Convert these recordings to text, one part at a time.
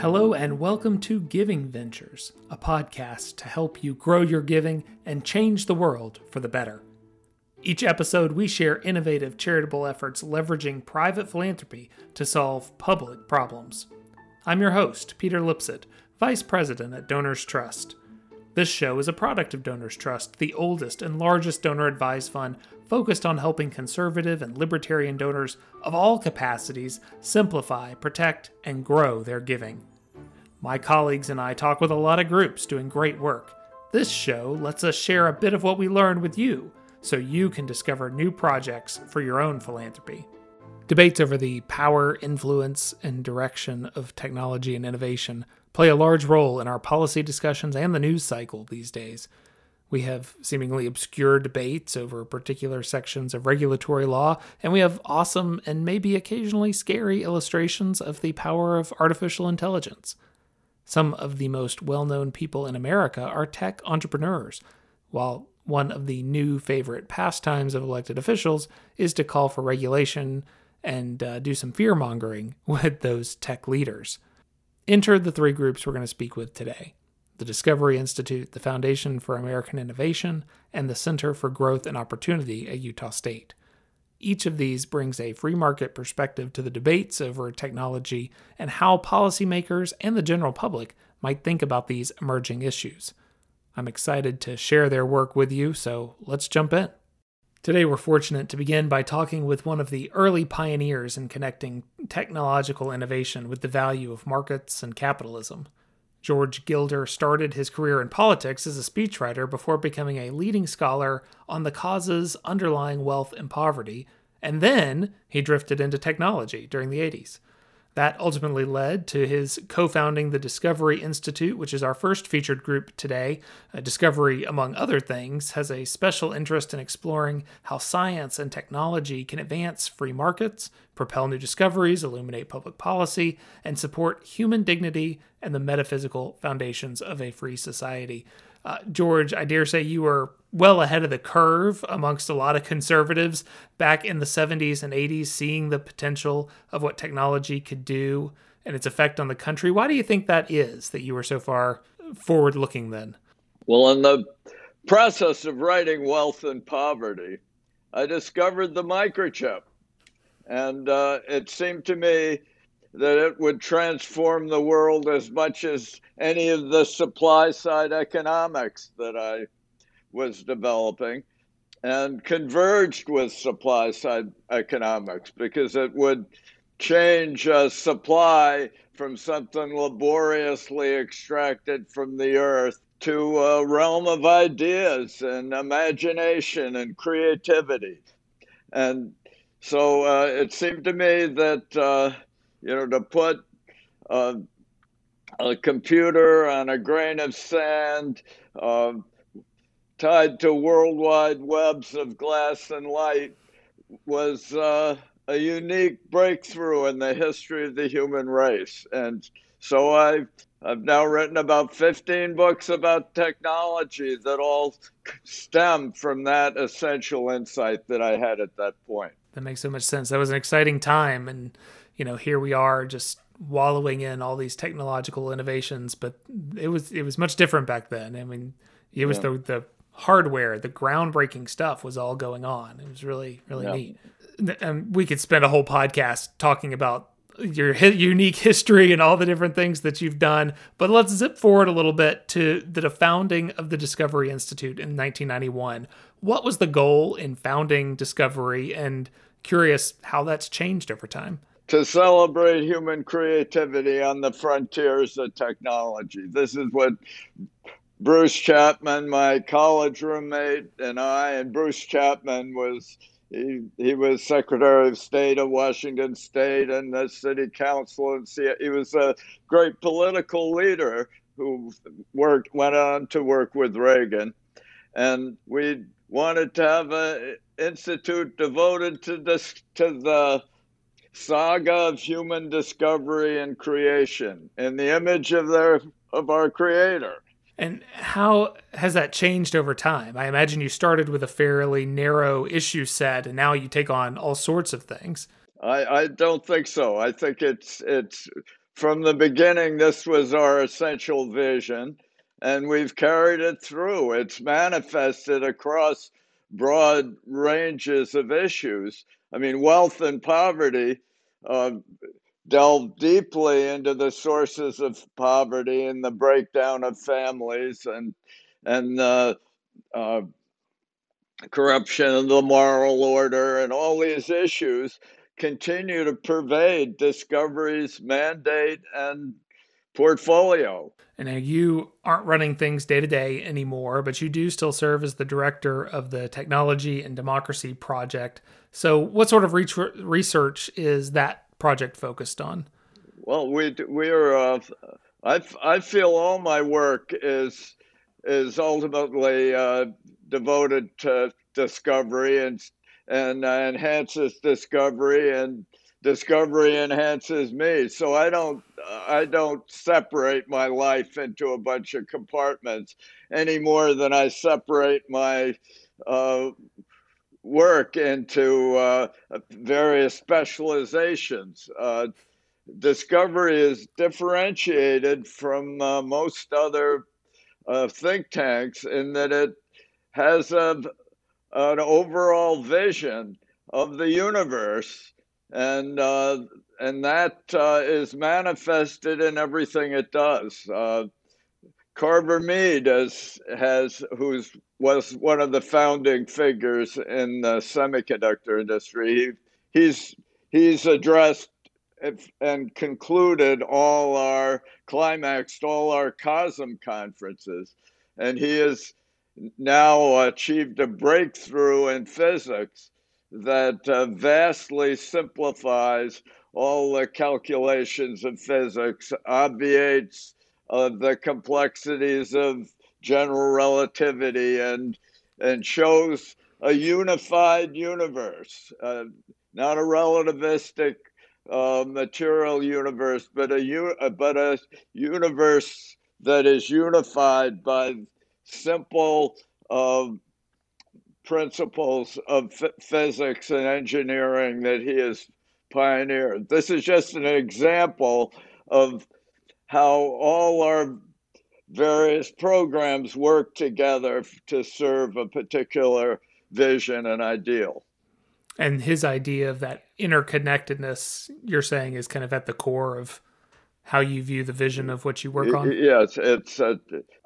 Hello, and welcome to Giving Ventures, a podcast to help you grow your giving and change the world for the better. Each episode, we share innovative charitable efforts leveraging private philanthropy to solve public problems. I'm your host, Peter Lipsett, Vice President at Donors Trust. This show is a product of Donors Trust, the oldest and largest donor advised fund focused on helping conservative and libertarian donors of all capacities simplify, protect, and grow their giving. My colleagues and I talk with a lot of groups doing great work. This show lets us share a bit of what we learned with you so you can discover new projects for your own philanthropy. Debates over the power, influence, and direction of technology and innovation play a large role in our policy discussions and the news cycle these days. We have seemingly obscure debates over particular sections of regulatory law, and we have awesome and maybe occasionally scary illustrations of the power of artificial intelligence. Some of the most well known people in America are tech entrepreneurs, while one of the new favorite pastimes of elected officials is to call for regulation and uh, do some fear mongering with those tech leaders. Enter the three groups we're going to speak with today the Discovery Institute, the Foundation for American Innovation, and the Center for Growth and Opportunity at Utah State. Each of these brings a free market perspective to the debates over technology and how policymakers and the general public might think about these emerging issues. I'm excited to share their work with you, so let's jump in. Today, we're fortunate to begin by talking with one of the early pioneers in connecting technological innovation with the value of markets and capitalism. George Gilder started his career in politics as a speechwriter before becoming a leading scholar on the causes underlying wealth and poverty, and then he drifted into technology during the 80s. That ultimately led to his co founding the Discovery Institute, which is our first featured group today. Uh, Discovery, among other things, has a special interest in exploring how science and technology can advance free markets, propel new discoveries, illuminate public policy, and support human dignity and the metaphysical foundations of a free society. Uh, George, I dare say you were well ahead of the curve amongst a lot of conservatives back in the 70s and 80s, seeing the potential of what technology could do and its effect on the country. Why do you think that is that you were so far forward looking then? Well, in the process of writing Wealth and Poverty, I discovered the microchip. And uh, it seemed to me that it would transform the world as much as any of the supply side economics that I was developing and converged with supply side economics because it would change uh, supply from something laboriously extracted from the earth to a realm of ideas and imagination and creativity. And so uh, it seemed to me that uh, you know, to put uh, a computer on a grain of sand uh, tied to worldwide webs of glass and light was uh, a unique breakthrough in the history of the human race. And so I've, I've now written about 15 books about technology that all stem from that essential insight that I had at that point. That makes so much sense. That was an exciting time. And you know, here we are just wallowing in all these technological innovations, but it was it was much different back then. I mean, it was yeah. the the hardware, the groundbreaking stuff was all going on. It was really really yeah. neat. And we could spend a whole podcast talking about your unique history and all the different things that you've done. But let's zip forward a little bit to the founding of the Discovery Institute in 1991. What was the goal in founding Discovery and curious how that's changed over time? to celebrate human creativity on the frontiers of technology. This is what Bruce Chapman, my college roommate, and I, and Bruce Chapman was he, he was Secretary of State of Washington State and the City Council, and he was a great political leader who worked went on to work with Reagan, and we wanted to have an institute devoted to this to the saga of human discovery and creation in the image of their of our creator. And how has that changed over time? I imagine you started with a fairly narrow issue set and now you take on all sorts of things. I, I don't think so. I think it's it's from the beginning, this was our essential vision, and we've carried it through. It's manifested across broad ranges of issues. I mean, wealth and poverty uh, delve deeply into the sources of poverty and the breakdown of families and and uh, uh, corruption of the moral order and all these issues continue to pervade Discovery's mandate and portfolio. And now you aren't running things day to day anymore, but you do still serve as the director of the Technology and Democracy Project. So, what sort of research is that project focused on? Well, we we are. Uh, I I feel all my work is is ultimately uh, devoted to discovery and and uh, enhances discovery and discovery enhances me so i don't i don't separate my life into a bunch of compartments any more than i separate my uh, work into uh, various specializations uh, discovery is differentiated from uh, most other uh, think tanks in that it has a, an overall vision of the universe, and uh, and that uh, is manifested in everything it does. Carver Mead has, has who's was one of the founding figures in the semiconductor industry. He, he's he's addressed and concluded all our climaxed all our COSM conferences, and he has now achieved a breakthrough in physics that uh, vastly simplifies all the calculations of physics, obviates uh, the complexities of general relativity, and and shows a unified universe, uh, not a relativistic uh, material universe, but a uh, but a universe that is unified by simple uh, principles of physics and engineering that he has pioneered. This is just an example of how all our various programs work together to serve a particular vision and ideal. And his idea of that interconnectedness, you're saying, is kind of at the core of how you view the vision of what you work on? Yes, it's. Uh,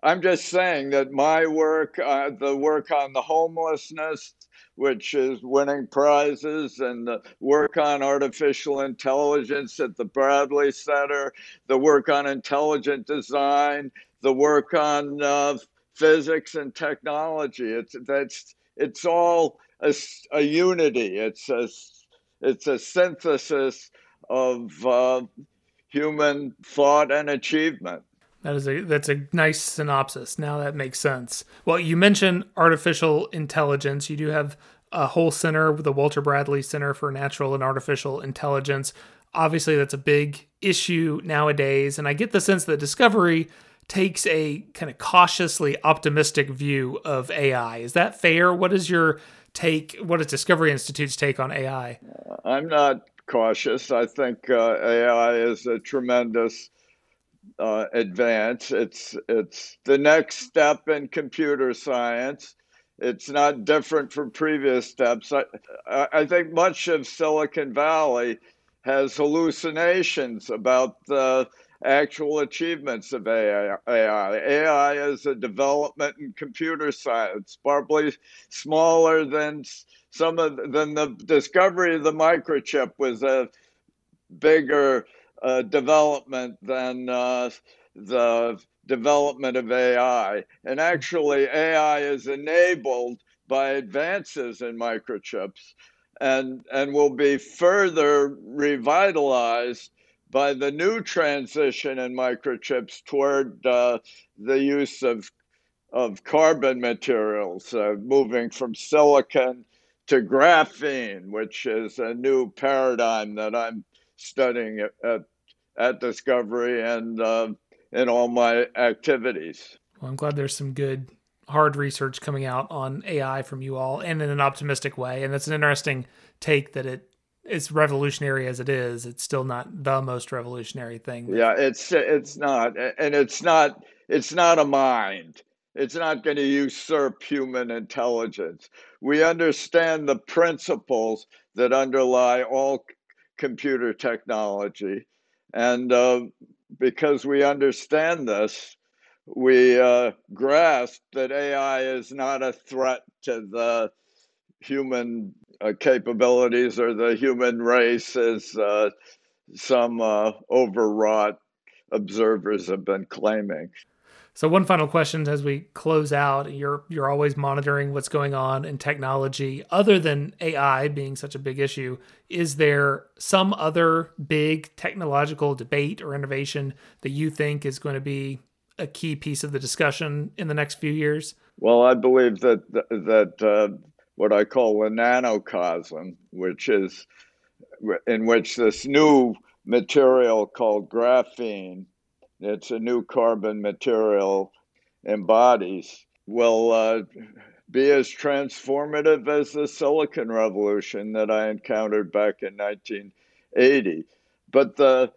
I'm just saying that my work, uh, the work on the homelessness, which is winning prizes, and the work on artificial intelligence at the Bradley Center, the work on intelligent design, the work on uh, physics and technology. It's that's it's all a, a unity. It's a it's a synthesis of uh, human thought and achievement. That is a that's a nice synopsis. Now that makes sense. Well, you mentioned artificial intelligence. You do have a whole center, the Walter Bradley Center for Natural and Artificial Intelligence. Obviously, that's a big issue nowadays, and I get the sense that Discovery takes a kind of cautiously optimistic view of AI. Is that fair? What is your take? What is Discovery Institute's take on AI? I'm not cautious. I think uh, AI is a tremendous uh, advance. It's it's the next step in computer science. It's not different from previous steps. I, I think much of Silicon Valley has hallucinations about the actual achievements of AI. AI, AI is a development in computer science, probably smaller than some of than the discovery of the microchip was a bigger uh, development than uh, the development of AI. And actually, AI is enabled by advances in microchips and, and will be further revitalized by the new transition in microchips toward uh, the use of, of carbon materials, uh, moving from silicon to graphene, which is a new paradigm that I'm studying at, at, at Discovery and uh, in all my activities. Well, I'm glad there's some good hard research coming out on AI from you all and in an optimistic way. And that's an interesting take that it as revolutionary as it is, it's still not the most revolutionary thing. Yeah, it's it's not, and it's not it's not a mind. It's not going to usurp human intelligence. We understand the principles that underlie all computer technology, and uh, because we understand this, we uh, grasp that AI is not a threat to the human uh, capabilities or the human race, as uh, some uh, overwrought observers have been claiming. So one final question as we close out, you're you're always monitoring what's going on in technology other than AI being such a big issue. Is there some other big technological debate or innovation that you think is going to be a key piece of the discussion in the next few years? Well, I believe that that uh, what I call the nanocosm, which is in which this new material called graphene it's a new carbon material embodies will uh, be as transformative as the silicon revolution that I encountered back in 1980. But the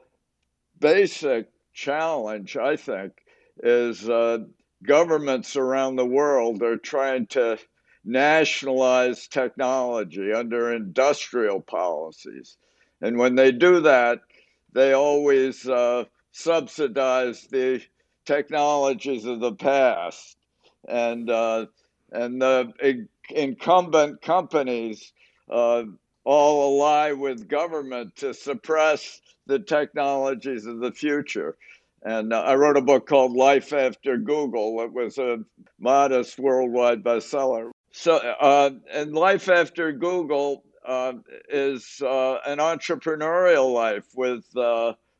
basic challenge, I think, is uh, governments around the world are trying to nationalize technology under industrial policies. And when they do that, they always uh, subsidize the technologies of the past, and uh, and the incumbent companies uh, all ally with government to suppress the technologies of the future. And uh, I wrote a book called Life After Google. It was a modest worldwide bestseller. So, uh, and Life After Google uh, is uh, an entrepreneurial life with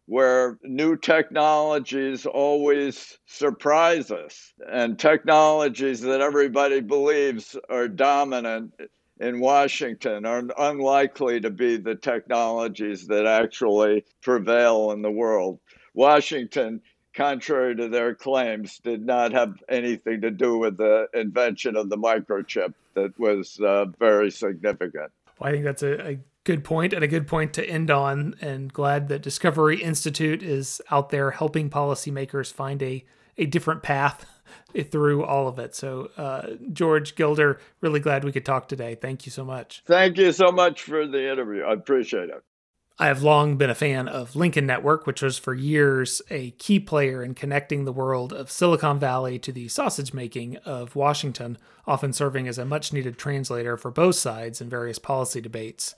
where new technologies always surprise us and technologies that everybody believes are dominant in Washington are unlikely to be the technologies that actually prevail in the world. Washington, contrary to their claims, did not have anything to do with the invention of the microchip that was uh, very significant. Well, I think that's a, a good point and a good point to end on. And glad that Discovery Institute is out there helping policymakers find a, a different path through all of it. So, uh, George Gilder, really glad we could talk today. Thank you so much. Thank you so much for the interview. I appreciate it. I have long been a fan of Lincoln Network, which was for years a key player in connecting the world of Silicon Valley to the sausage making of Washington, often serving as a much needed translator for both sides in various policy debates.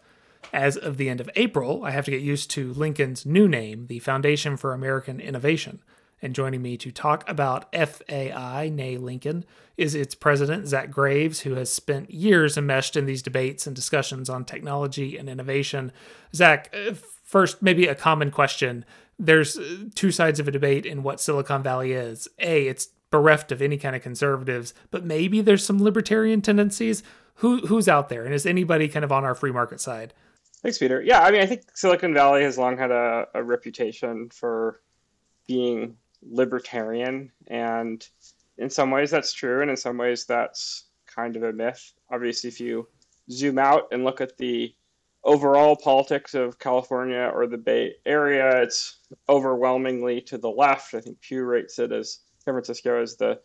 As of the end of April, I have to get used to Lincoln's new name, the Foundation for American Innovation. And joining me to talk about FAI, nay Lincoln, is its president, Zach Graves, who has spent years enmeshed in these debates and discussions on technology and innovation. Zach, uh, first, maybe a common question. There's uh, two sides of a debate in what Silicon Valley is. A, it's bereft of any kind of conservatives, but maybe there's some libertarian tendencies. Who, who's out there? And is anybody kind of on our free market side? Thanks, Peter. Yeah, I mean, I think Silicon Valley has long had a, a reputation for being libertarian, and in some ways that's true, and in some ways that's kind of a myth. Obviously, if you zoom out and look at the overall politics of California or the Bay Area, it's overwhelmingly to the left. I think Pew rates it as San Francisco as the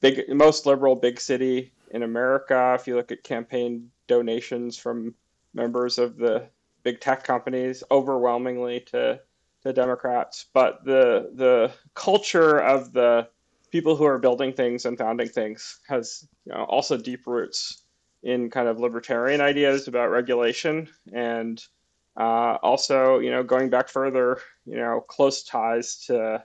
big, most liberal big city in America. If you look at campaign donations from members of the big tech companies, overwhelmingly to to Democrats. But the the culture of the people who are building things and founding things has you know, also deep roots in kind of libertarian ideas about regulation and uh, also you know going back further you know close ties to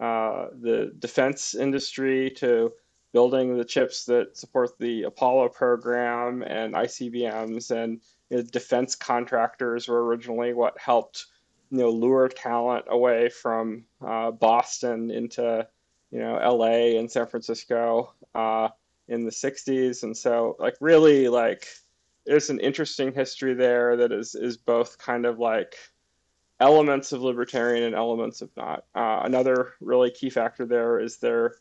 uh, the defense industry to building the chips that support the Apollo program and ICBMs and you know, defense contractors were originally what helped you know lure talent away from uh, Boston into you know L.A. and San Francisco uh, in the '60s, and so like really like there's an interesting history there that is is both kind of like elements of libertarian and elements of not. Uh, another really key factor there is there,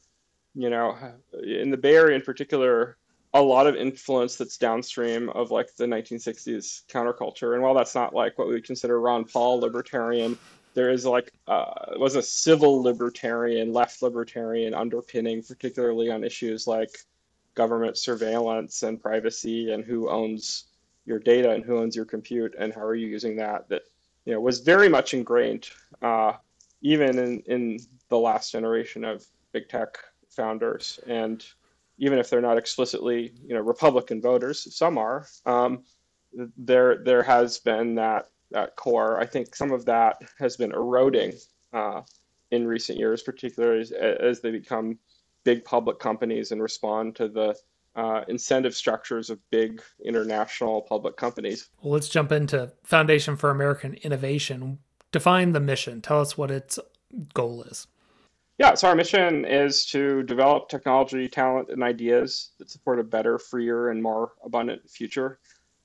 you know, in the Bay Area in particular, a lot of influence that's downstream of like the 1960s counterculture. And while that's not like what we would consider Ron Paul libertarian, there is like uh, was a civil libertarian, left libertarian underpinning, particularly on issues like government surveillance and privacy and who owns your data and who owns your compute and how are you using that. That you know was very much ingrained, uh, even in in the last generation of big tech founders and even if they're not explicitly you know Republican voters, some are. Um, there there has been that that core. I think some of that has been eroding uh, in recent years, particularly as, as, they become big public companies and respond to the uh, incentive structures of big international public companies. Well, let's jump into Foundation for American Innovation. Define the mission. Tell us what its goal is. Yeah, so our mission is to develop technology, talent, and ideas that support a better, freer, and more abundant future.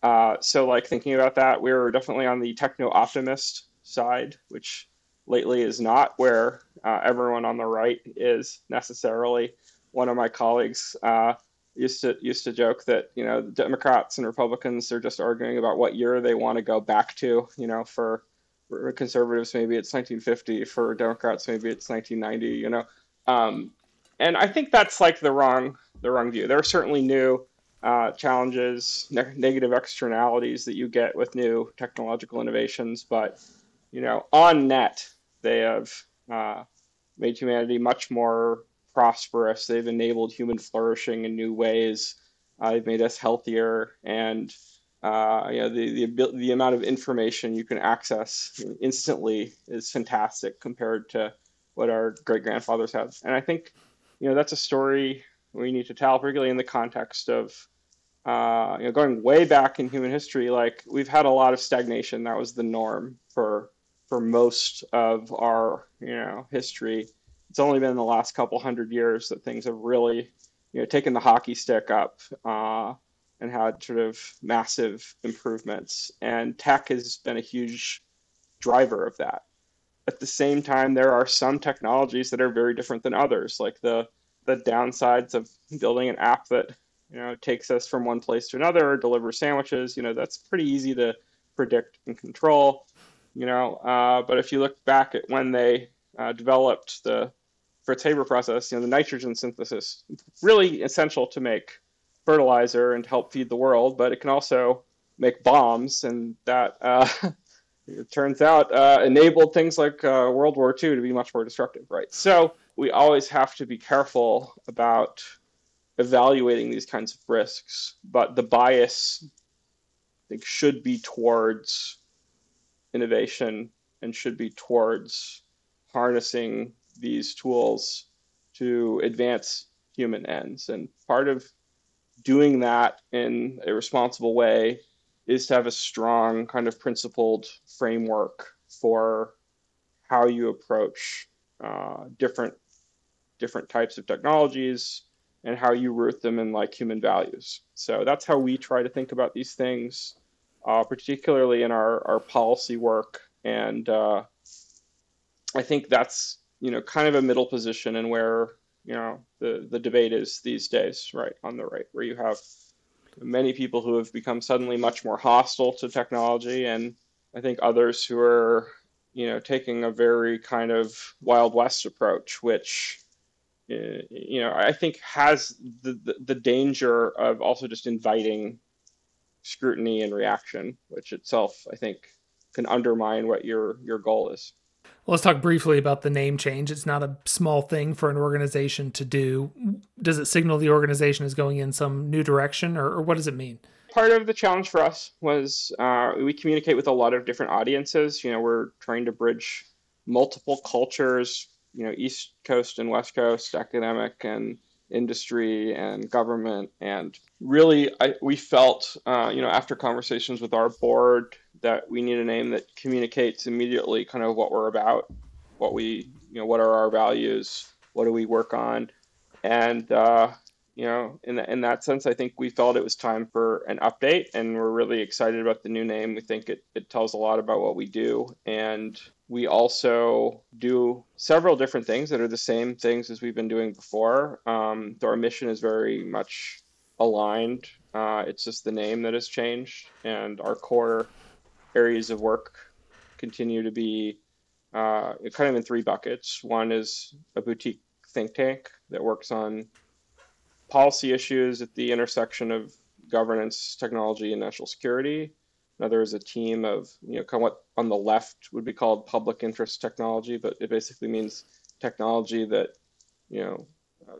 Uh, so, like thinking about that, we're definitely on the techno optimist side, which lately is not where uh, everyone on the right is necessarily. One of my colleagues uh, used to used to joke that you know Democrats and Republicans are just arguing about what year they want to go back to. You know, for for conservatives, maybe it's 1950. For Democrats, maybe it's 1990. You know, um, and I think that's like the wrong the wrong view. There are certainly new uh, challenges, ne- negative externalities that you get with new technological innovations, but you know, on net, they have uh, made humanity much more prosperous. They've enabled human flourishing in new ways. Uh, they've made us healthier and uh, you know the, the the amount of information you can access instantly is fantastic compared to what our great grandfathers had. And I think you know that's a story we need to tell, particularly in the context of uh, you know going way back in human history. Like we've had a lot of stagnation. That was the norm for for most of our you know history. It's only been the last couple hundred years that things have really you know taken the hockey stick up. Uh, and had sort of massive improvements. And tech has been a huge driver of that. At the same time, there are some technologies that are very different than others, like the the downsides of building an app that you know takes us from one place to another or delivers sandwiches. You know that's pretty easy to predict and control. You know, uh, but if you look back at when they uh, developed the Fritz Haber process, you know, the nitrogen synthesis, really essential to make fertilizer and help feed the world, but it can also make bombs, and that uh, it turns out uh, enabled things like uh, World War II to be much more destructive, right? So we always have to be careful about evaluating these kinds of risks, but the bias I think should be towards innovation and should be towards harnessing these tools to advance human ends. And part of doing that in a responsible way is to have a strong kind of principled framework for how you approach uh, different different types of technologies and how you root them in like human values. So that's how we try to think about these things, uh, particularly in our, our policy work. And uh, I think that's you know kind of a middle position and where you know the the debate is these days, right on the right, where you have many people who have become suddenly much more hostile to technology, and I think others who are you know taking a very kind of wild west approach, which uh, you know I think has the, the, the danger of also just inviting scrutiny and reaction, which itself I think can undermine what your your goal is. Let's talk briefly about the name change. It's not a small thing for an organization to do. Does it signal the organization is going in some new direction, or, or what does it mean? Part of the challenge for us was uh, we communicate with a lot of different audiences. You know, we're trying to bridge multiple cultures, you know, East Coast and West Coast, academic and industry and government. And really, I, we felt, uh, you know, after conversations with our board, that we need a name that communicates immediately kind of what we're about, what we, you know, what are our values, what do we work on, and uh, you know, in the, in that sense, I think we felt it was time for an update, and we're really excited about the new name. We think it it tells a lot about what we do, and we also do several different things that are the same things as we've been doing before. Um, so our mission is very much aligned. Uh, it's just the name that has changed, and our core areas of work continue to be uh, kind of in three buckets. One is a boutique think tank that works on policy issues at the intersection of governance, technology, and national security. Another is a team of, you know, kind of what on the left would be called public interest technology, but it basically means technology that, you know,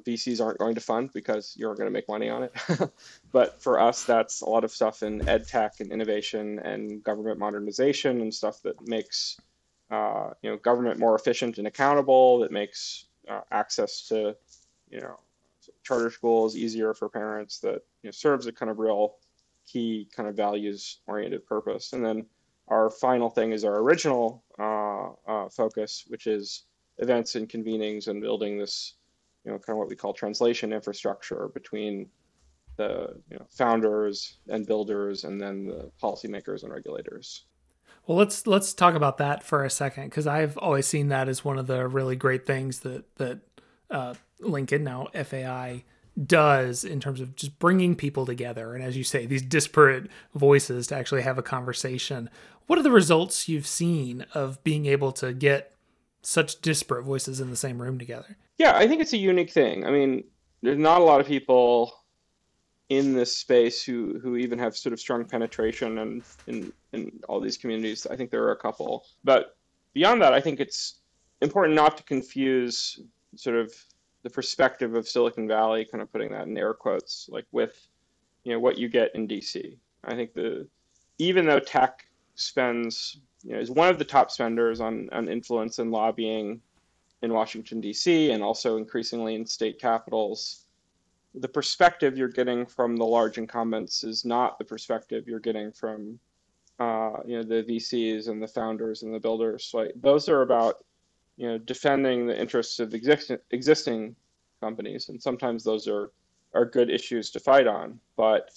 VCs aren't going to fund because you're going to make money on it. but for us, that's a lot of stuff in ed tech and innovation and government modernization and stuff that makes uh, you know government more efficient and accountable. That makes uh, access to you know charter schools easier for parents. That you know serves a kind of real key kind of values oriented purpose. And then our final thing is our original uh, uh, focus, which is events and convenings and building this you know, kind of what we call translation infrastructure between the you know, founders and builders and then the policymakers and regulators. Well, let's let's talk about that for a second because I've always seen that as one of the really great things that that uh, Lincoln now FAI does in terms of just bringing people together and as you say these disparate voices to actually have a conversation. What are the results you've seen of being able to get such disparate voices in the same room together? Yeah, I think it's a unique thing. I mean, there's not a lot of people in this space who who even have sort of strong penetration and in in all these communities. I think there are a couple, but beyond that, I think it's important not to confuse sort of the perspective of Silicon Valley, kind of putting that in air quotes, like with you know what you get in DC. I think the even though tech spends you know is one of the top spenders on on influence and lobbying in Washington, D.C., and also increasingly in state capitals, the perspective you're getting from the large incumbents is not the perspective you're getting from uh, you know the VCs and the founders and the builders. Like those are about you know defending the interests of existing existing companies, and sometimes those are are good issues to fight on. But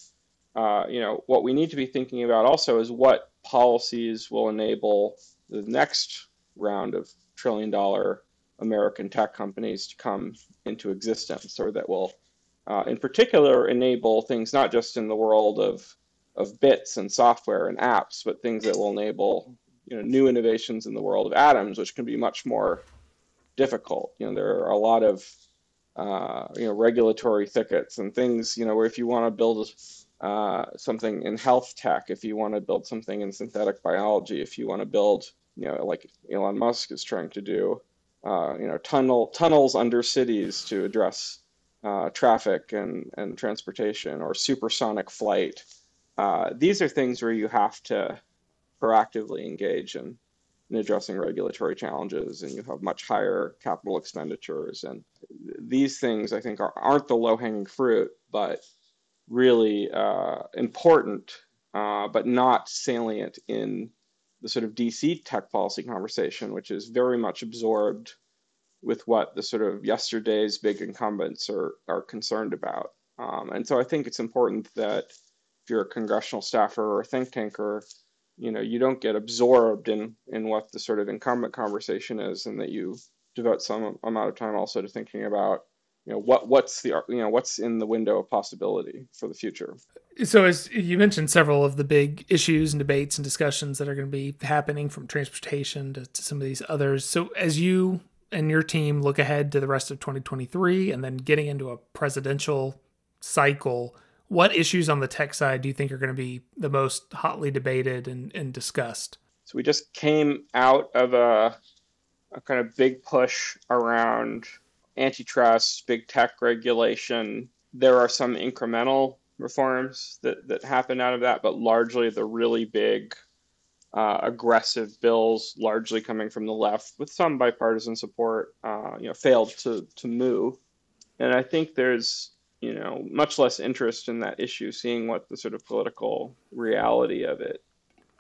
uh, you know what we need to be thinking about also is what policies will enable the next round of trillion dollar American tech companies to come into existence, or that will, uh, in particular, enable things not just in the world of of bits and software and apps, but things that will enable you know new innovations in the world of atoms, which can be much more difficult. You know, there are a lot of uh, you know regulatory thickets and things. You know, where if you want to build uh, something in health tech, if you want to build something in synthetic biology, if you want to build, you know, like Elon Musk is trying to do, uh, you know, tunnel tunnels under cities to address uh, traffic and, and transportation or supersonic flight. Uh, these are things where you have to proactively engage in, in addressing regulatory challenges and you have much higher capital expenditures. And these things, I think, are, aren't the low hanging fruit, but really uh, important, uh, but not salient in the sort of DC tech policy conversation, which is very much absorbed with what the sort of yesterday's big incumbents are are concerned about. Um, and so I think it's important that if you're a congressional staffer or a think tanker, you know, you don't get absorbed in in what the sort of incumbent conversation is, and that you devote some amount of time also to thinking about you know what what's the you know what's in the window of possibility for the future? So as you mentioned several of the big issues and debates and discussions that are going to be happening from transportation to, to some of these others. So as you and your team look ahead to the rest of 2023 and then getting into a presidential cycle what issues on the tech side do you think are going to be the most hotly debated and, and discussed? So we just came out of a, a kind of big push around antitrust, big tech regulation. There are some incremental reforms that, that happen out of that, but largely the really big uh, aggressive bills, largely coming from the left, with some bipartisan support, uh, you know, failed to to move. And I think there's you know much less interest in that issue, seeing what the sort of political reality of it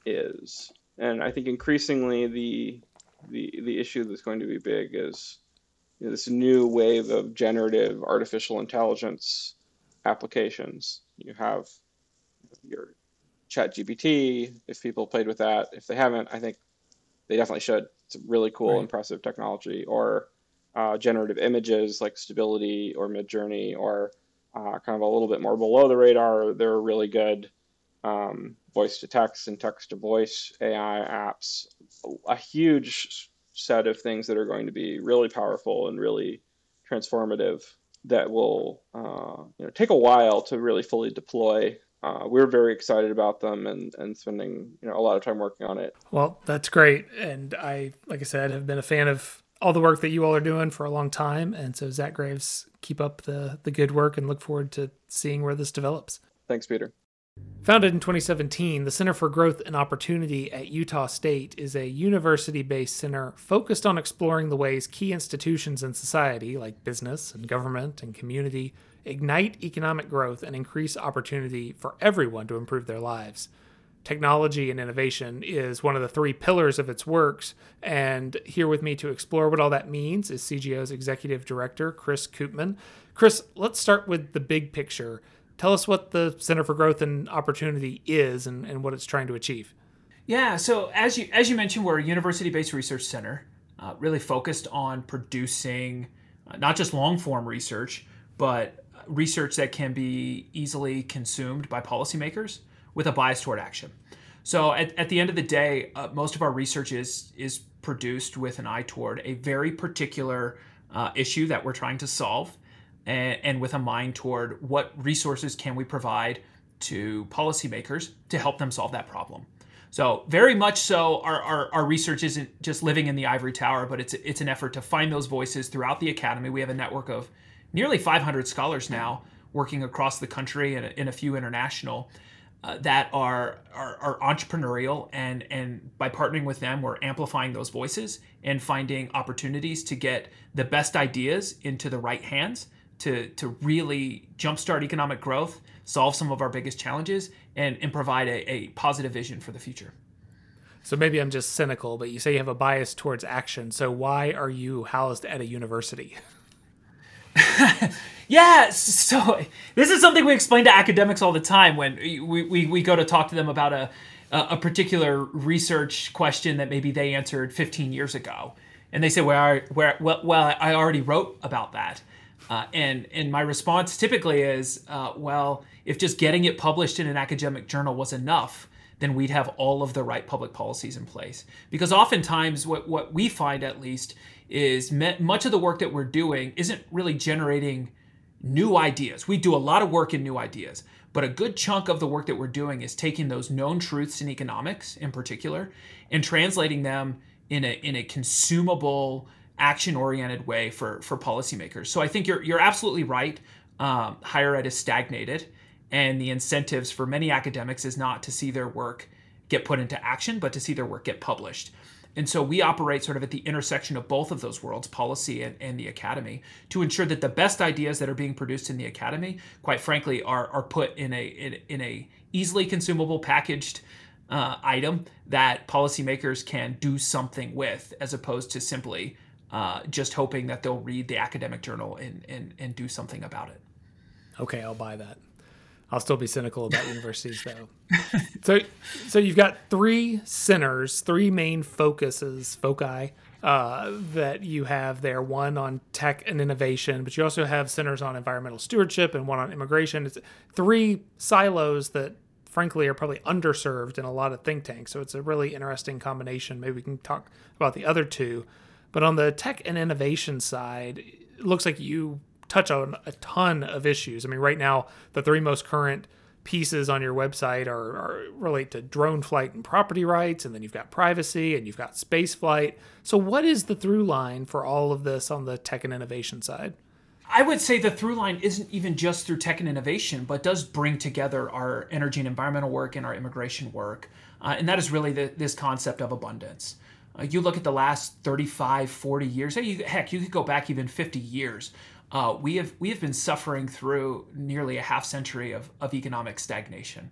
is. And I think increasingly the the the issue that's going to be big is you know, this new wave of generative artificial intelligence applications. You have your chat GPT, if people played with that. If they haven't, I think they definitely should. It's a really cool, right. impressive technology. Or uh, generative images like Stability or Midjourney, or uh, kind of a little bit more below the radar, there are really good um, voice to text and text to voice AI apps. A huge set of things that are going to be really powerful and really transformative that will uh, you know take a while to really fully deploy. Uh, we're very excited about them and, and spending you know a lot of time working on it. Well, that's great, and I like I said have been a fan of all the work that you all are doing for a long time, and so Zach Graves, keep up the the good work, and look forward to seeing where this develops. Thanks, Peter. Founded in 2017, the Center for Growth and Opportunity at Utah State is a university based center focused on exploring the ways key institutions in society, like business and government and community, ignite economic growth and increase opportunity for everyone to improve their lives. Technology and innovation is one of the three pillars of its works, and here with me to explore what all that means is CGO's Executive Director, Chris Koopman. Chris, let's start with the big picture tell us what the Center for Growth and Opportunity is and, and what it's trying to achieve. Yeah, so as you as you mentioned, we're a university-based research center, uh, really focused on producing uh, not just long-form research, but research that can be easily consumed by policymakers with a bias toward action. So at, at the end of the day, uh, most of our research is is produced with an eye toward a very particular uh, issue that we're trying to solve and, and with a mind toward what resources can we provide to policymakers to help them solve that problem. So very much so, our, our, our, research isn't just living in the ivory tower, but it's it's an effort to find those voices throughout the academy. We have a network of nearly 500 scholars now working across the country and in a few international uh, that are, are, are entrepreneurial and and by partnering with them, we're amplifying those voices and finding opportunities to get the best ideas into the right hands to to really jumpstart economic growth, solve some of our biggest challenges, and, and provide a, a positive vision for the future. So maybe I'm just cynical, but you say you have a bias towards action. So why are you housed at a university? yeah, so this is something we explain to academics all the time when we, we, we go to talk to them about a, a particular research question that maybe they answered 15 years ago. And they say, well, I, where, well, well, I already wrote about that. Uh, and and my response typically is, uh, well, if just getting it published in an academic journal was enough, then we'd have all of the right public policies in place. Because oftentimes, what what we find at least is me- much of the work that we're doing isn't really generating new ideas. We do a lot of work in new ideas, but a good chunk of the work that we're doing is taking those known truths in economics, in particular, and translating them in a in a consumable action oriented way for for policymakers. So I think you're you're absolutely right. Um, higher ed is stagnated, and the incentives for many academics is not to see their work get put into action, but to see their work get published. And so we operate sort of at the intersection of both of those worlds, policy and, and, the academy, to ensure that the best ideas that are being produced in the academy, quite frankly, are, are put in a in, in a easily consumable packaged uh, item that policymakers can do something with, as opposed to simply uh, just hoping that they'll read the academic journal and, and, and do something about it. Okay, I'll buy that. I'll still be cynical about universities though. so, so you've got three centers, three main focuses, foci uh, that you have there. One on tech and innovation, but you also have centers on environmental stewardship and one on immigration. It's three silos that, frankly, are probably underserved in a lot of think tanks. So it's a really interesting combination. Maybe we can talk about the other two. But on the tech and innovation side, it looks like you touch on a ton of issues. I mean, right now, the three most current pieces on your website are, are, relate to drone flight and property rights, and then you've got privacy and you've got space flight. So, what is the through line for all of this on the tech and innovation side? I would say the through line isn't even just through tech and innovation, but does bring together our energy and environmental work and our immigration work. Uh, and that is really the, this concept of abundance. Uh, you look at the last 35, 40 years, you, heck, you could go back even 50 years. Uh, we have we have been suffering through nearly a half century of, of economic stagnation.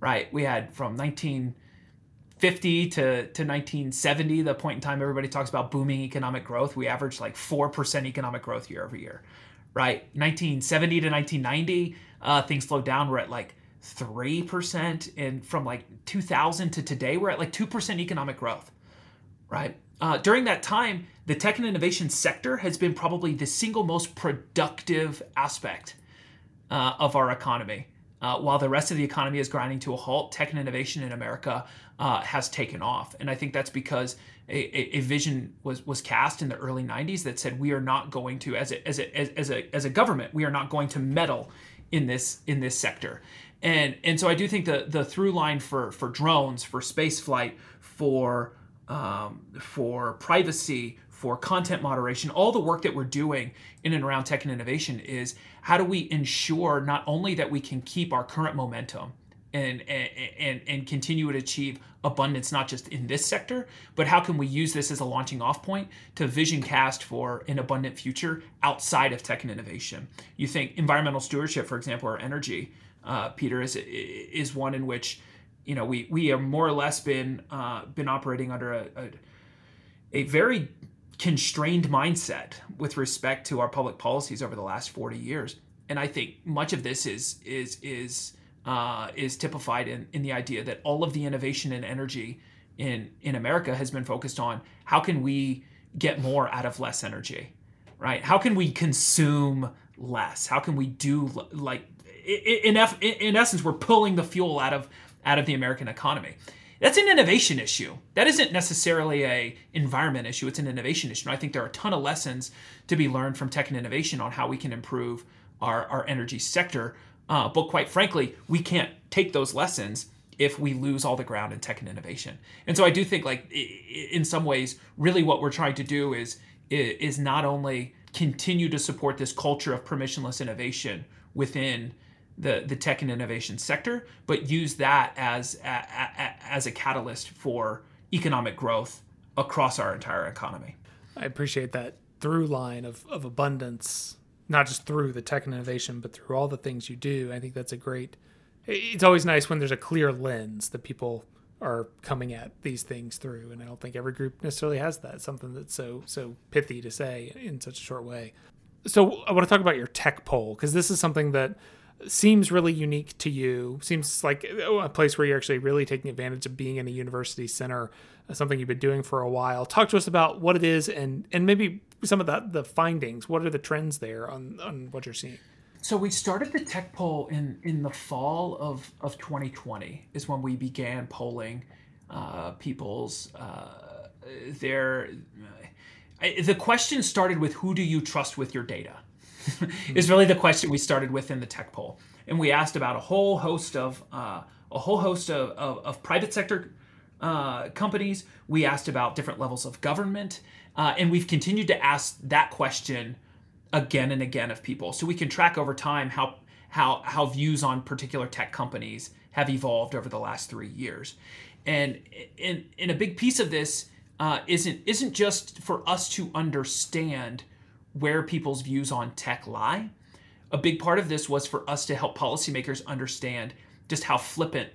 Right, we had from 1950 to, to 1970, the point in time everybody talks about booming economic growth. We averaged like four percent economic growth year over year. Right, 1970 to 1990, uh, things slowed down. We're at like three percent, and from like 2000 to today, we're at like two percent economic growth right? Uh, during that time, the tech and innovation sector has been probably the single most productive aspect uh, of our economy. Uh, while the rest of the economy is grinding to a halt, tech and innovation in America uh, has taken off, and I think that's because a, a, vision was was cast in the early 90s that said we are not going to, as a, as a as a as a government, we are not going to meddle in this in this sector, and and so I do think the the through line for for drones, for space flight, for um, for privacy, for content moderation, all the work that we're doing in and around tech and innovation is how do we ensure not only that we can keep our current momentum and and and continue to achieve abundance not just in this sector but how can we use this as a launching off point to vision cast for an abundant future outside of tech and innovation? You think environmental stewardship for example or energy uh, peter is is one in which you know we we have more or less been uh, been operating under a, a, a very constrained mindset with respect to our public policies over the last 40 years. And I think much of this is is is uh, is typified in, in the idea that all of the innovation and energy in in America has been focused on how can we get more out of less energy, right? How can we consume less? How can we do like in in, in essence we're pulling the fuel out of out of the American economy that's an innovation issue. That isn't necessarily a environment issue. It's an innovation issue. And I think there are a ton of lessons to be learned from tech and innovation on how we can improve our, our energy sector. Uh, but quite frankly, we can't take those lessons if we lose all the ground in tech and innovation. And so I do think, like in some ways, really what we're trying to do is is not only continue to support this culture of permissionless innovation within the the tech and innovation sector, but use that as a, a, as a catalyst for economic growth across our entire economy. I appreciate that through line of, of abundance, not just through the tech and innovation, but through all the things you do. I think that's a great. It's always nice when there's a clear lens that people are coming at these things through, and I don't think every group necessarily has that. Something that's so so pithy to say in such a short way. So I want to talk about your tech poll because this is something that seems really unique to you. Seems like a place where you're actually really taking advantage of being in a university center, uh, something you've been doing for a while. Talk to us about what it is and and maybe some of the the findings. What are the trends there on on what you're seeing? So we started the tech poll in in the fall of of 2020 is when we began polling uh, people's uh, their. Uh, the question started with who do you trust with your data is really the question we started with in the tech poll, and we asked about a whole host of uh, a whole host of, of, of private sector uh, companies. We asked about different levels of government, uh, and we've continued to ask that question again and again of people, so we can track over time how how how views on particular tech companies have evolved over the last three years, and in in a big piece of this uh, isn't isn't just for us to understand where people's views on tech lie. A big part of this was for us to help policymakers understand just how flippant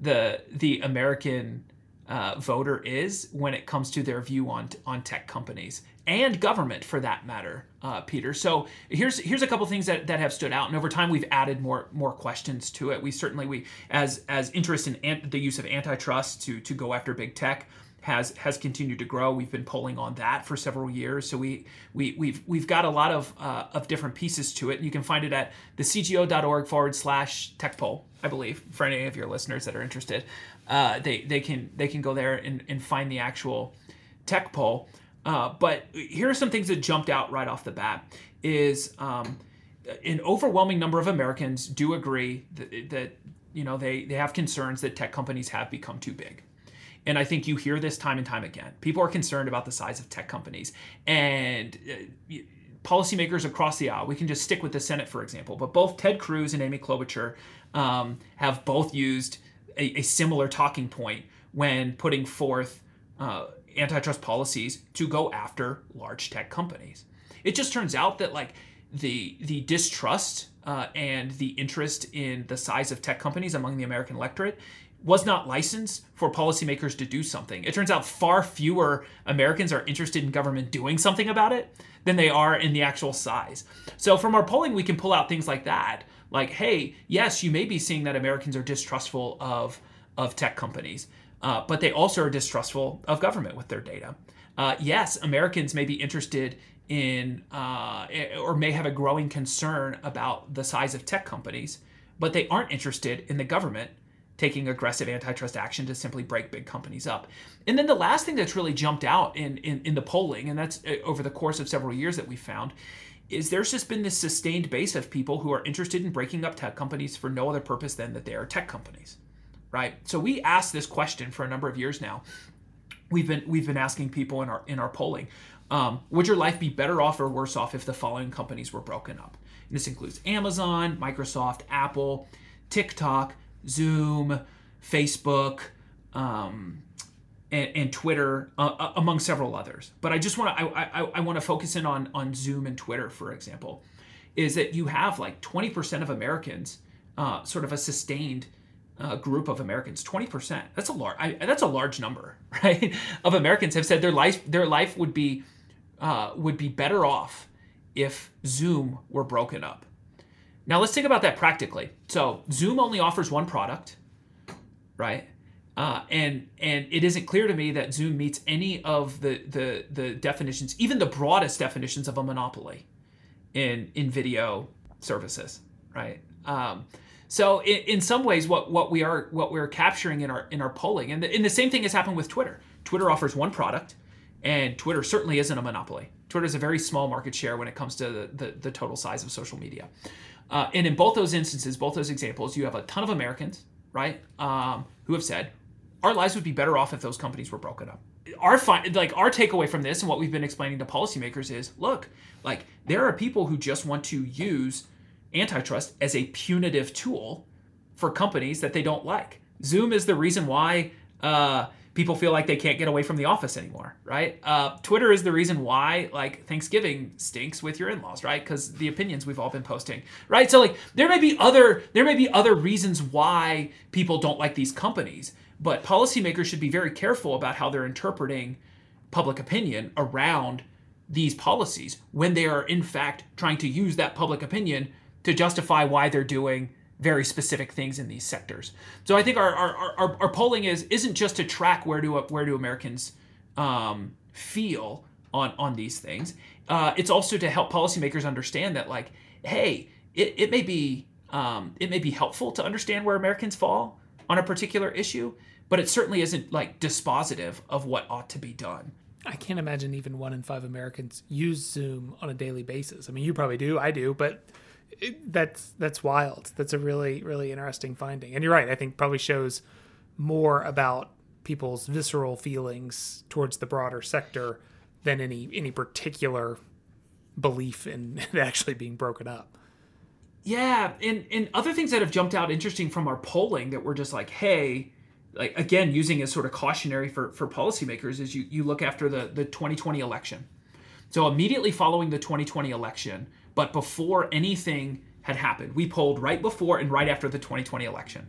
the the American uh, voter is when it comes to their view on on tech companies and government for that matter, uh, Peter. So here's here's a couple things that, that have stood out, and over time we've added more more questions to it. We certainly we as as interest in the use of antitrust to to go after big tech has has continued to grow. We've been polling on that for several years, so we we we've we've got a lot of uh, of different pieces to it. You can find it at thecgo.org forward slash tech poll, I believe, for any of your listeners that are interested. Uh, they they can they can go there and, and find the actual tech poll. Uh, but here are some things that jumped out right off the bat. Is um, an overwhelming number of Americans do agree that, that you know they they have concerns that tech companies have become too big and I think you hear this time and time again. People are concerned about the size of tech companies. And uh, policymakers across the aisle, we can just stick with the Senate, for example, but both Ted Cruz and Amy Klobuchar um, have both used a, a, similar talking point when putting forth uh, antitrust policies to go after large tech companies. It just turns out that, like, the the distrust uh, and the interest in the size of tech companies among the American electorate was not licensed for policymakers to do something. It turns out far fewer Americans are interested in government doing something about it than they are in the actual size. So from our polling, we can pull out things like that. Like, hey, yes, you may be seeing that Americans are distrustful of, of tech companies. uh, but they also are distrustful of government with their data. Uh, yes, Americans may be interested in uh, or may have a growing concern about the size of tech companies, but they aren't interested in the government taking aggressive antitrust action to simply break big companies up. And then the last thing that's really jumped out in, in, in the polling, and that's uh, over the course of several years that we found, is there's just been this sustained base of people who are interested in breaking up tech companies for no other purpose than that they are tech companies, right? So we asked this question for a number of years now. We've been we've been asking people in our in our polling, um, would your life be better off or worse off if the following companies were broken up? And this includes Amazon, Microsoft, Apple, TikTok, Zoom, Facebook, um, and, and, Twitter, uh, uh among several others. But I just want to I, I, I want to focus in on on Zoom and Twitter, for example, is that you have like 20% of Americans, uh, sort of a sustained uh, group of Americans, 20%. That's a large that's a large number, right? Of Americans have said their life their life would be uh, would be better off if Zoom were broken up. Now let's think about that practically. So Zoom only offers one product, right? Uh, and and it isn't clear to me that Zoom meets any of the the the definitions, even the broadest definitions of a monopoly in in video services, right? Um, so in, in some ways, what what we are what we're capturing in our in our polling, and the, and the same thing has happened with Twitter. Twitter offers one product, and Twitter certainly isn't a monopoly. Twitter is a very small market share when it comes to the, the, the total size of social media. Uh, and in both those instances, both those examples, you have a ton of Americans, right, um, who have said, our lives would be better off if those companies were broken up. Our fi- like our takeaway from this and what we've been explaining to policymakers is, look, like there are people who just want to use antitrust as a punitive tool for companies that they don't like. Zoom is the reason why uh, people feel like they can't get away from the office anymore, right? Uh, Twitter is the reason why like Thanksgiving stinks with your in-laws, right? Because the opinions we've all been posting, right? So like there may be other there may be other reasons why people don't like these companies, but policymakers should be very careful about how they're interpreting public opinion around these policies when they are in fact trying to use that public opinion to justify why they're doing very specific things in these sectors. So I think our our, our, our polling is isn't just to track where do where do Americans um, feel on on these things. Uh, it's also to help policymakers understand that like, hey, it, it may be um, it may be helpful to understand where Americans fall on a particular issue, but it certainly isn't like dispositive of what ought to be done. I can't imagine even one in five Americans use Zoom on a daily basis. I mean, you probably do, I do, but that's that's wild. That's a really really interesting finding. And you're right. I think probably shows more about people's visceral feelings towards the broader sector than any any particular belief in it actually being broken up. Yeah, and and other things that have jumped out interesting from our polling that were just like, hey, like again using as sort of cautionary for for policymakers is you you look after the the 2020 election. So immediately following the 2020 election, but before anything had happened, we polled right before and right after the 2020 election.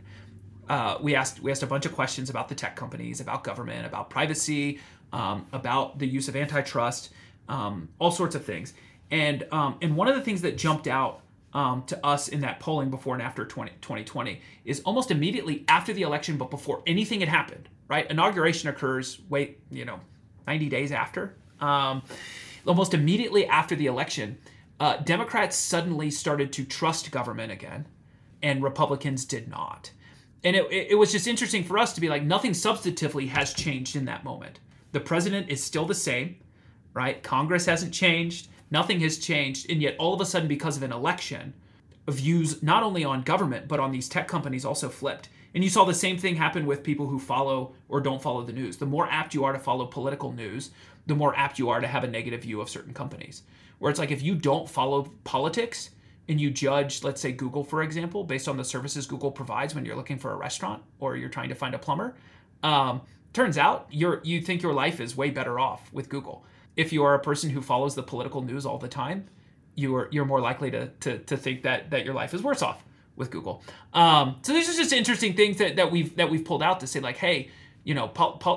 Uh, we asked we asked a bunch of questions about the tech companies, about government, about privacy, um, about the use of antitrust, um, all sorts of things. And um, and one of the things that jumped out um, to us in that polling before and after 20, 2020 is almost immediately after the election, but before anything had happened. Right, inauguration occurs. Wait, you know, 90 days after. Um, almost immediately after the election, uh, Democrats suddenly started to trust government again, and Republicans did not. And it, it was just interesting for us to be like, nothing substantively has changed in that moment. The president is still the same, right? Congress hasn't changed, nothing has changed. And yet, all of a sudden, because of an election, views not only on government, but on these tech companies also flipped. And you saw the same thing happen with people who follow or don't follow the news. The more apt you are to follow political news, the more apt you are to have a negative view of certain companies where it's like if you don't follow politics and you judge, let's say Google, for example, based on the services Google provides when you're looking for a restaurant or you're trying to find a plumber, um, turns out you're you think your life is way better off with Google. If you are a person who follows the political news all the time, you're you're more likely to to, to think that that your life is worse off with Google. Um, so these are just interesting things that, that we've that we've pulled out to say like, hey, you know,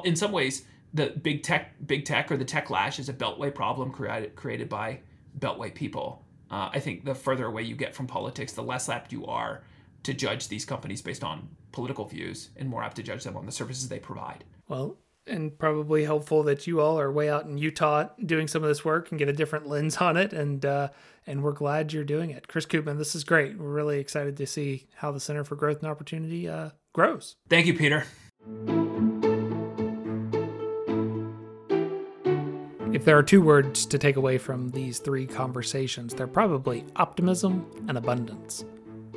in some ways, the big tech big tech or the tech lash is a beltway problem created created by Beltway people. Uh, I think the further away you get from politics, the less apt you are to judge these companies based on political views and more apt to judge them on the services they provide. Well, and probably helpful that you all are way out in Utah doing some of this work and get a different lens on it. And uh, and we're glad you're doing it, Chris Koopman. This is great. We're really excited to see how the Center for Growth and Opportunity uh, grows. Thank you, Peter. If there are two words to take away from these three conversations, they're probably optimism and abundance.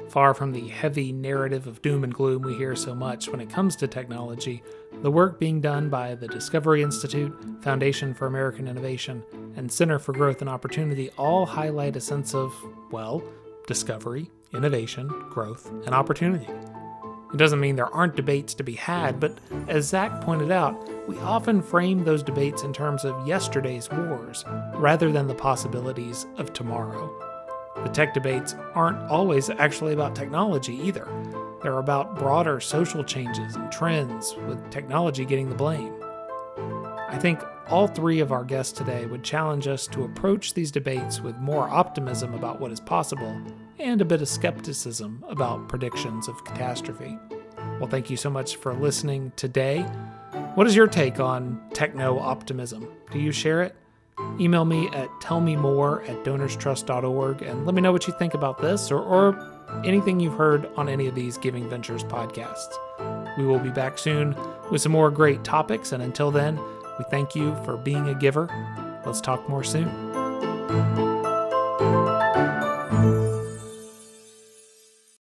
Far from the heavy narrative of doom and gloom we hear so much when it comes to technology, the work being done by the Discovery Institute, Foundation for American Innovation, and Center for Growth and Opportunity all highlight a sense of, well, discovery, innovation, growth, and opportunity. It doesn't mean there aren't debates to be had, but as Zach pointed out, we often frame those debates in terms of yesterday's wars rather than the possibilities of tomorrow. The tech debates aren't always actually about technology either. They're about broader social changes and trends, with technology getting the blame. I think all three of our guests today would challenge us to approach these debates with more optimism about what is possible and a bit of skepticism about predictions of catastrophe. Well, thank you so much for listening today. What is your take on techno optimism? Do you share it? Email me at tellmemore at donorstrust.org and let me know what you think about this or, or anything you've heard on any of these Giving Ventures podcasts. We will be back soon with some more great topics, and until then, we thank you for being a giver. Let's talk more soon.